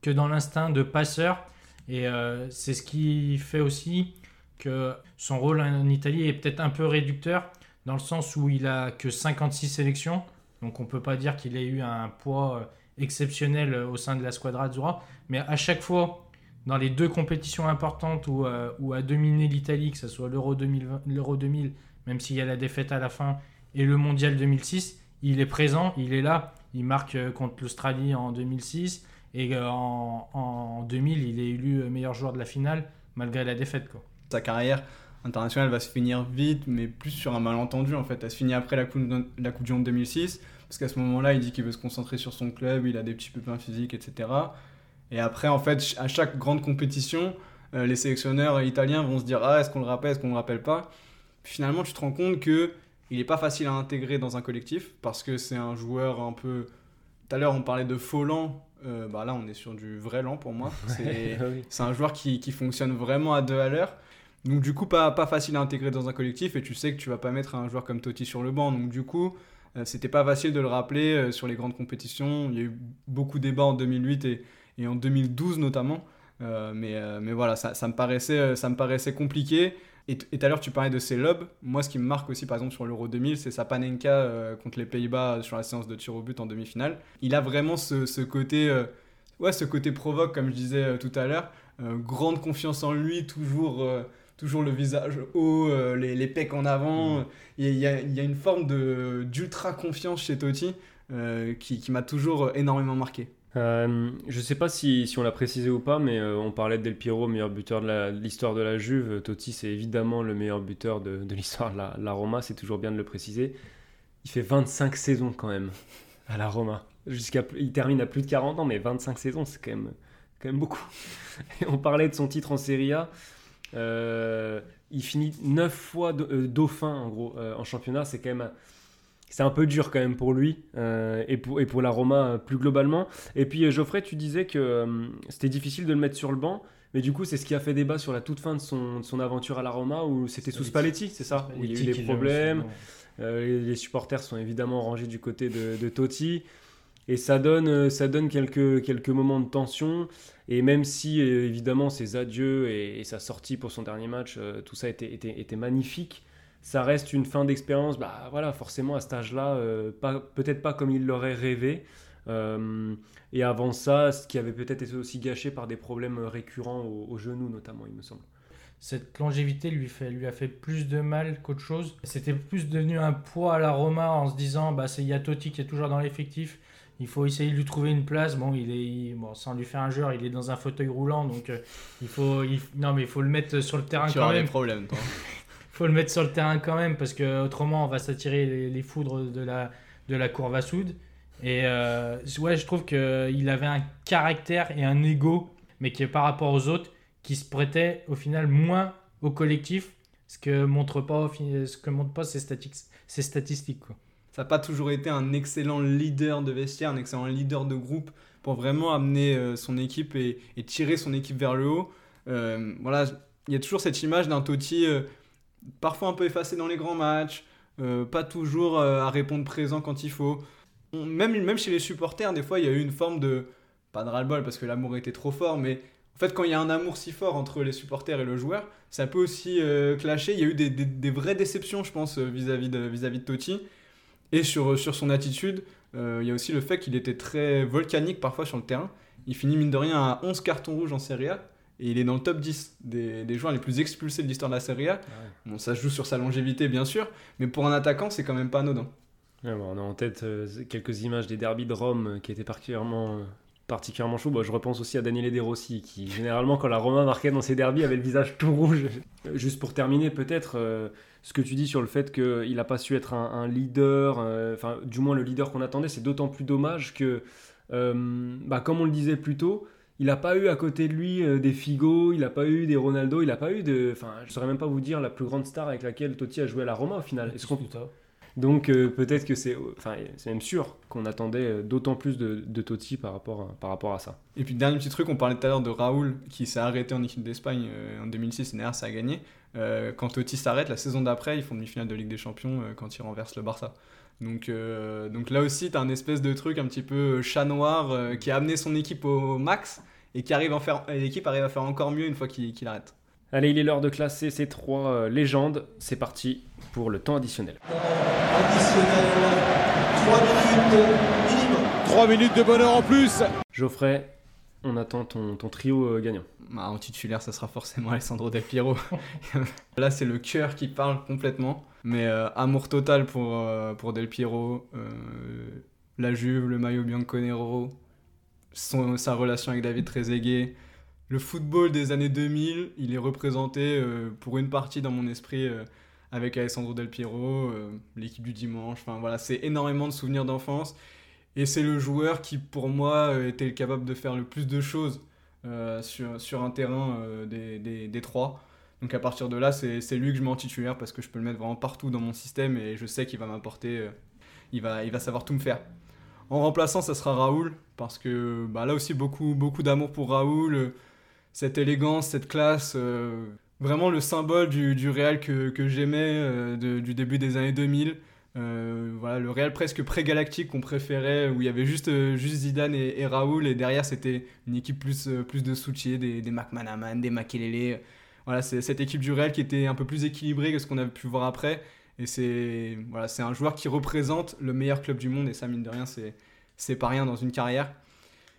que dans l'instinct de passeur. Et euh, c'est ce qui fait aussi que son rôle en Italie est peut-être un peu réducteur, dans le sens où il a que 56 sélections. Donc on peut pas dire qu'il ait eu un poids euh, exceptionnel euh, au sein de la Squadra Azzurra. Mais à chaque fois, dans les deux compétitions importantes où, euh, où a dominé l'Italie, que ce soit l'Euro 2020 l'Euro 2000, même s'il y a la défaite à la fin, et le Mondial 2006, il est présent, il est là. Il marque euh, contre l'Australie en 2006 et euh, en, en 2000, il est élu meilleur joueur de la finale malgré la défaite. Quoi. Sa carrière internationale va se finir vite, mais plus sur un malentendu en fait. Elle se finit après la Coupe, la coupe du Monde 2006, parce qu'à ce moment-là, il dit qu'il veut se concentrer sur son club, il a des petits pépins physiques, etc. Et après, en fait, à chaque grande compétition, euh, les sélectionneurs italiens vont se dire Ah, est-ce qu'on le rappelle, est-ce qu'on le rappelle pas? Finalement, tu te rends compte que il n'est pas facile à intégrer dans un collectif, parce que c'est un joueur un peu. Tout à l'heure, on parlait de faux lent. Euh, bah là, on est sur du vrai lent pour moi. C'est Oui. c'est un joueur qui, qui fonctionne vraiment à deux à l'heure. Donc du coup, pas, pas facile à intégrer dans un collectif et tu sais que tu vas pas mettre un joueur comme Totti sur le banc. Donc du coup, euh, c'était pas facile de le rappeler euh, sur les grandes compétitions. Il y a eu beaucoup de débats en 2008 et, et en 2012 notamment. Euh, mais, euh, mais voilà, ça, ça me paraissait, euh, ça me paraissait compliqué. Et tout à l'heure, tu parlais de ses lobes. Moi, ce qui me marque aussi, par exemple, sur l'Euro 2000, c'est sa panenka euh, contre les Pays-Bas sur la séance de tir au but en demi-finale. Il a vraiment ce, ce côté, ouais, ce côté provoque, comme je disais tout à l'heure. Grande confiance en lui, toujours, toujours le visage haut, les, les pecs en avant. Il y, a, il y a une forme d'ultra confiance chez Totti qui, qui m'a toujours énormément marqué. Euh, je sais pas si, on l'a précisé ou pas, mais euh, on parlait de Del Piero, meilleur buteur de l'histoire de la Juve. Totti, c'est évidemment le meilleur buteur de, l'histoire de la, Roma, c'est toujours bien de le préciser. Il fait 25 saisons quand même à la Roma. Jusqu'à, il termine à plus de 40 ans, mais 25 saisons, c'est quand même, beaucoup. On parlait de son titre en Serie A. Euh, il finit 9 fois dauphin en gros en championnat. C'est quand même c'est un peu dur quand même pour lui euh, et, pour, et pour la Roma euh, plus globalement. Et puis euh, Geoffrey, tu disais que c'était difficile de le mettre sur le banc. Mais du coup, c'est ce qui a fait débat sur la toute fin de son, de son aventure à la Roma, où c'était sous Spalletti, c'est ça Où il y a eu des problèmes. Les, les supporters sont évidemment rangés du côté de, de Totti. Et ça donne, ça donne quelques, quelques moments de tension. Et même si, évidemment, ses adieux et, et sa sortie pour son dernier match, tout ça était, était, était magnifique, ça reste une fin d'expérience. Bah voilà, forcément, à cet âge-là, euh, pas- peut-être pas comme il l'aurait rêvé. Euh, et avant ça, ce qui avait peut-être été aussi gâché par des problèmes récurrents au, au genou, notamment, il me semble. Cette longévité lui, fait, lui a fait plus de mal qu'autre chose. C'était plus devenu un poids à la Roma en se disant bah, c'est Yatotti qui est toujours dans l'effectif. Il faut essayer de lui trouver une place. Bon, il est, il- bon, sans lui faire un joueur, il est dans un fauteuil roulant. Donc, euh, il faut, il- non, mais il faut le mettre sur le terrain Tu quand auras des même. problèmes, toi. faut le mettre sur le terrain quand même parce que autrement on va s'attirer les, foudres de la, de la courbe à soude. Et euh, ouais, je trouve qu'il avait un caractère et un ego, mais qui est par rapport aux autres, qui se prêtait au final moins au collectif, ce que montre pas, ce que montrent pas ces statistiques. Ces statistiques quoi. Ça n'a pas toujours été un excellent leader de vestiaire, un excellent leader de groupe pour vraiment amener euh, son équipe et, tirer son équipe vers le haut. Euh, voilà, il y a toujours cette image d'un Totti parfois un peu effacé dans les grands matchs, euh, pas toujours euh, à répondre présent quand il faut. Même, même chez les supporters, des fois, il y a eu une forme de. Pas de ras-le-bol parce que l'amour était trop fort, mais en fait, quand il y a un amour si fort entre les supporters et le joueur, ça peut aussi euh, clasher. Il y a eu des, des- vraies déceptions, je pense, vis-à-vis de, vis-à-vis de Totti. Et sur, sur son attitude, il y a aussi le fait qu'il était très volcanique parfois sur le terrain. Il finit mine de rien à 11 cartons rouges en Serie A. Et il est dans le top 10 des, des joueurs les plus expulsés de l'histoire de la Serie A. Bon, ça joue sur sa longévité, bien sûr. Mais pour un attaquant, c'est quand même pas anodin. Ouais, on a en tête euh, quelques images des derbies de Rome euh, qui étaient particulièrement, euh, particulièrement chauds. Je repense aussi à Daniele De Rossi qui, généralement, quand la Roma marquait dans ses derbies, avait le visage tout rouge. Juste pour terminer, peut-être, ce que tu dis sur le fait qu'il n'a pas su être un, un leader, enfin, du moins le leader qu'on attendait, c'est d'autant plus dommage que, bah, comme on le disait plus tôt, il n'a pas eu à côté de lui euh, des Figo, il n'a pas eu des Ronaldo, il n'a pas eu de. Enfin, je ne saurais même pas vous dire la plus grande star avec laquelle Totti a joué à la Roma au final. Est-ce qu'on donc euh, peut-être que c'est, enfin c'est même sûr qu'on attendait euh, d'autant plus de, Totti par rapport, à, par rapport à ça. Et puis, dernier petit truc, on parlait tout à l'heure de Raoul qui s'est arrêté en équipe d'Espagne euh, en 2006 et derrière ça a gagné. Quand Totti s'arrête, la saison d'après, ils font demi-finale de Ligue des Champions quand ils renversent le Barça. Donc, donc là aussi, tu as un espèce de truc un petit peu chat noir qui a amené son équipe au max et qui arrive à faire, l'équipe arrive à faire encore mieux une fois qu'il qu'il arrête. Allez, il est l'heure de classer ces trois euh, légendes. C'est parti pour le temps additionnel. Additionnel, 3 minutes minimum. 3 minutes de bonheur en plus Geoffrey, on attend ton, ton trio euh, gagnant. Bah, en titulaire, ça sera forcément Alessandro Del Piero. Là, c'est le cœur qui parle complètement. Mais euh, amour total pour, euh, pour Del Piero, euh, la Juve, le maillot bianconero, son, sa relation avec David Trezeguet. Le football des années 2000, il est représenté euh, pour une partie dans mon esprit euh, avec Alessandro Del Piero, euh, l'équipe du dimanche. Enfin voilà, c'est énormément de souvenirs d'enfance. Et c'est le joueur qui, pour moi, était capable de faire le plus de choses sur, sur un terrain des, des, des trois. Donc à partir de là, c'est lui que je mets en titulaire parce que je peux le mettre vraiment partout dans mon système et je sais qu'il va m'apporter, il, va, il va savoir tout me faire. En remplaçant, ça sera Raoul parce que bah, là aussi, beaucoup, beaucoup d'amour pour Raoul, cette élégance, cette classe, euh, vraiment le symbole du, du Real que, j'aimais euh, du début des années 2000. Euh, voilà, le Real presque pré-galactique qu'on préférait, où il y avait juste, Zidane et, Raoul, et derrière c'était une équipe plus, de soutiers, des, des McManaman, des Makelele. Voilà, c'est cette équipe du Real qui était un peu plus équilibrée que ce qu'on avait pu voir après. Et c'est voilà, un joueur qui représente le meilleur club du monde, et ça, mine de rien, c'est pas rien dans une carrière.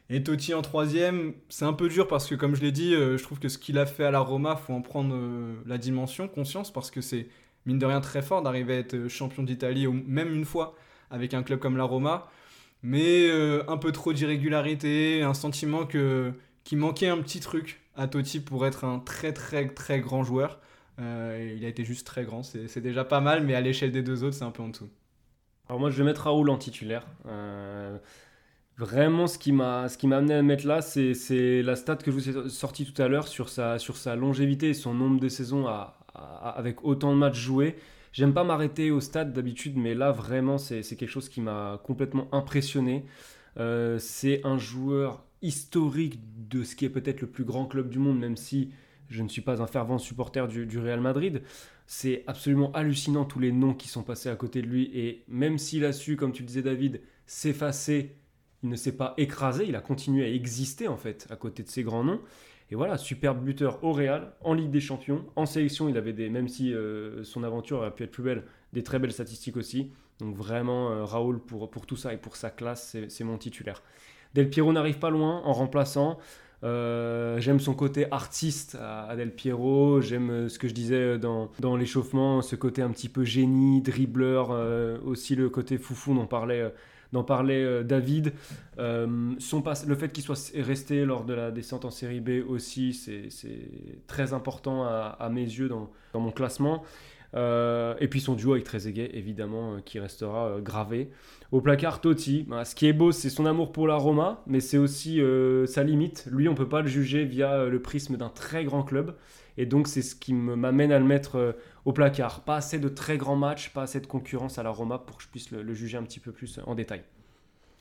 Et Totti en troisième, c'est un peu dur parce que, comme je l'ai dit, euh, je trouve que ce qu'il a fait à la Roma, faut en prendre euh, la dimension, conscience, parce que c'est mine de rien très fort d'arriver à être champion d'Italie, même une fois, avec un club comme la Roma. Mais euh, un peu trop d'irrégularité, un sentiment que qu'il manquait un petit truc à Totti pour être un très très très grand joueur. Euh, il a été juste très grand, c'est déjà pas mal, mais à l'échelle des deux autres, c'est un peu en dessous. Alors moi je vais mettre Raoul en titulaire. Euh, vraiment ce qui m'a ce qui m'a amené à le mettre là, c'est la stat que je vous ai sortie tout à l'heure sur sa, sur sa longévité et son nombre de saisons avec autant de matchs joués. J'aime pas m'arrêter au stade d'habitude, mais là vraiment c'est quelque chose qui m'a complètement impressionné. Euh, c'est un joueur historique de ce qui est peut-être le plus grand club du monde, même si je ne suis pas un fervent supporter du, du Real Madrid. C'est absolument hallucinant tous les noms qui sont passés à côté de lui. Et même s'il a su, comme tu le disais David, s'effacer, il ne s'est pas écrasé, il a continué à exister en fait à côté de ces grands noms. Et voilà, superbe buteur au Real, en Ligue des Champions, en sélection, il avait des, même si euh, son aventure aurait pu être plus belle, des très belles statistiques aussi. Donc vraiment, euh, Raoul, pour, pour tout ça et pour sa classe, c'est- mon titulaire. Del Piero n'arrive pas loin en remplaçant. Euh, j'aime son côté artiste à, Del Piero. J'aime ce que je disais dans, dans l'échauffement, ce côté un petit peu génie, dribbleur, aussi le côté foufou dont parlait, dont parlait euh, David. Euh, son le fait qu'il soit resté lors de la descente en série B aussi, c'est très important à, mes yeux dans, dans mon classement. Euh, et puis son duo avec Trezeguet, évidemment, qui restera gravé. Au placard, Totti. Bah, ce qui est beau, c'est son amour pour la Roma, mais c'est aussi sa limite. Lui, on peut pas le juger via le prisme d'un très grand club. Et donc, c'est ce qui m'amène à le mettre euh, au placard. Pas assez de très grands matchs, pas assez de concurrence à la Roma pour que je puisse le, juger un petit peu plus en détail.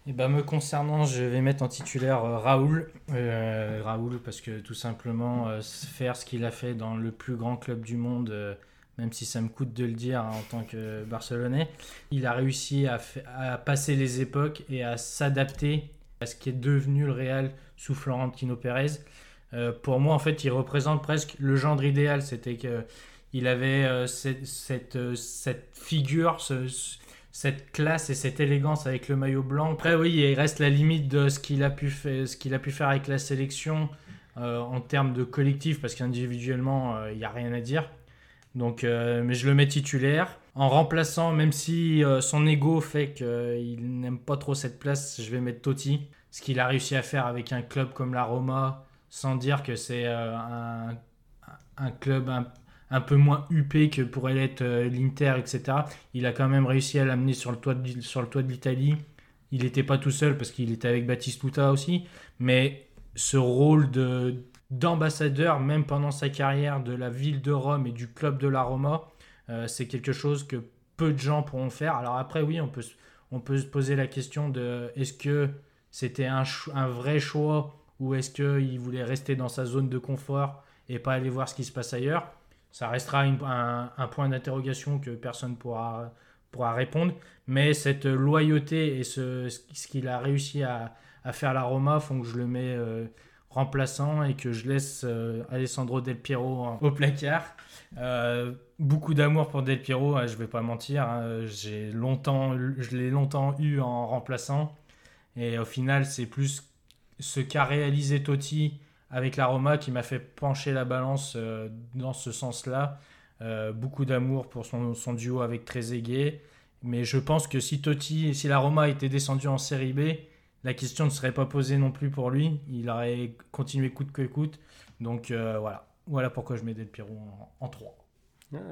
Et ben me concernant, je vais mettre en titulaire euh, Raoul. Euh, Raoul parce que tout simplement euh, faire ce qu'il a fait dans le plus grand club du monde, même si ça me coûte de le dire hein, en tant que Barcelonais, il a réussi à, à passer les époques et à s'adapter à ce qui est devenu le Real sous Florentino Pérez. Euh, pour moi, en fait, il représente presque le genre idéal. C'était que il avait euh, euh, cette figure, ce- ce- cette classe et cette élégance avec le maillot blanc. Après, oui, il reste la limite de ce qu'il a pu, qu'il faire avec la sélection en termes de collectif, parce qu'individuellement, il n'y a rien à dire. Donc, mais je le mets titulaire. En remplaçant, même si son ego fait qu'il n'aime pas trop cette place, je vais mettre Totti. Ce qu'il a réussi à faire avec un club comme la Roma, sans dire que c'est euh, un, un club un, un peu moins huppé que pourrait l'être euh, l'Inter, etc. Il a quand même réussi à l'amener sur le toit de, l'Italie. Il n'était pas tout seul parce qu'il était avec Batistuta aussi. Mais ce rôle de d'ambassadeur, même pendant sa carrière, de la ville de Rome et du club de la Roma, euh, c'est quelque chose que peu de gens pourront faire. Alors après, oui, on peut, on peut se poser la question de est-ce que c'était un, un vrai choix ou est-ce qu'il voulait rester dans sa zone de confort et pas aller voir ce qui se passe ailleurs? Ça restera un, point d'interrogation que personne pourra, pourra répondre. Mais cette loyauté et ce, ce qu'il a réussi à, à faire à la Roma font que je le mets euh, remplaçant et que je laisse euh, Alessandro Del Piero au placard. Euh, beaucoup d'amour pour Del Piero, hein, je vais pas mentir. hein, j'ai longtemps, je l'ai longtemps eu en remplaçant. Et au final, c'est plus ce qu'a réalisé Totti avec la Roma qui m'a fait pencher la balance euh, dans ce sens-là. Euh, beaucoup d'amour pour son, duo avec Trezeguet. Mais je pense que si Totti, si la Roma était descendue en série B, la question ne serait pas posée non plus pour lui. Il aurait continué coûte que coûte. Donc euh, voilà. Voilà pourquoi je mets Del Piero en, en 3.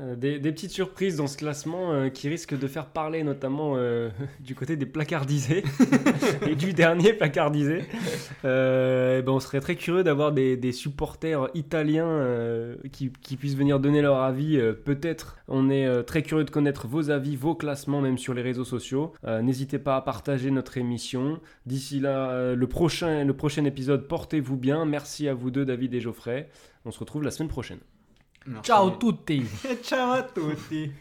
Euh, Des, petites surprises dans ce classement euh, qui risquent de faire parler notamment euh, du côté des placardisés et du dernier placardisé. Ben, on serait très curieux d'avoir des, supporters italiens qui, qui puissent venir donner leur avis. Peut-être on est très curieux de connaître vos avis, vos classements même sur les réseaux sociaux. N'hésitez pas à partager notre émission. D'ici là, le, prochain, le prochain épisode, portez-vous bien. Merci à vous deux, David et Geoffrey. On se retrouve la semaine prochaine. No, Ciao a tutti! Ciao a tutti!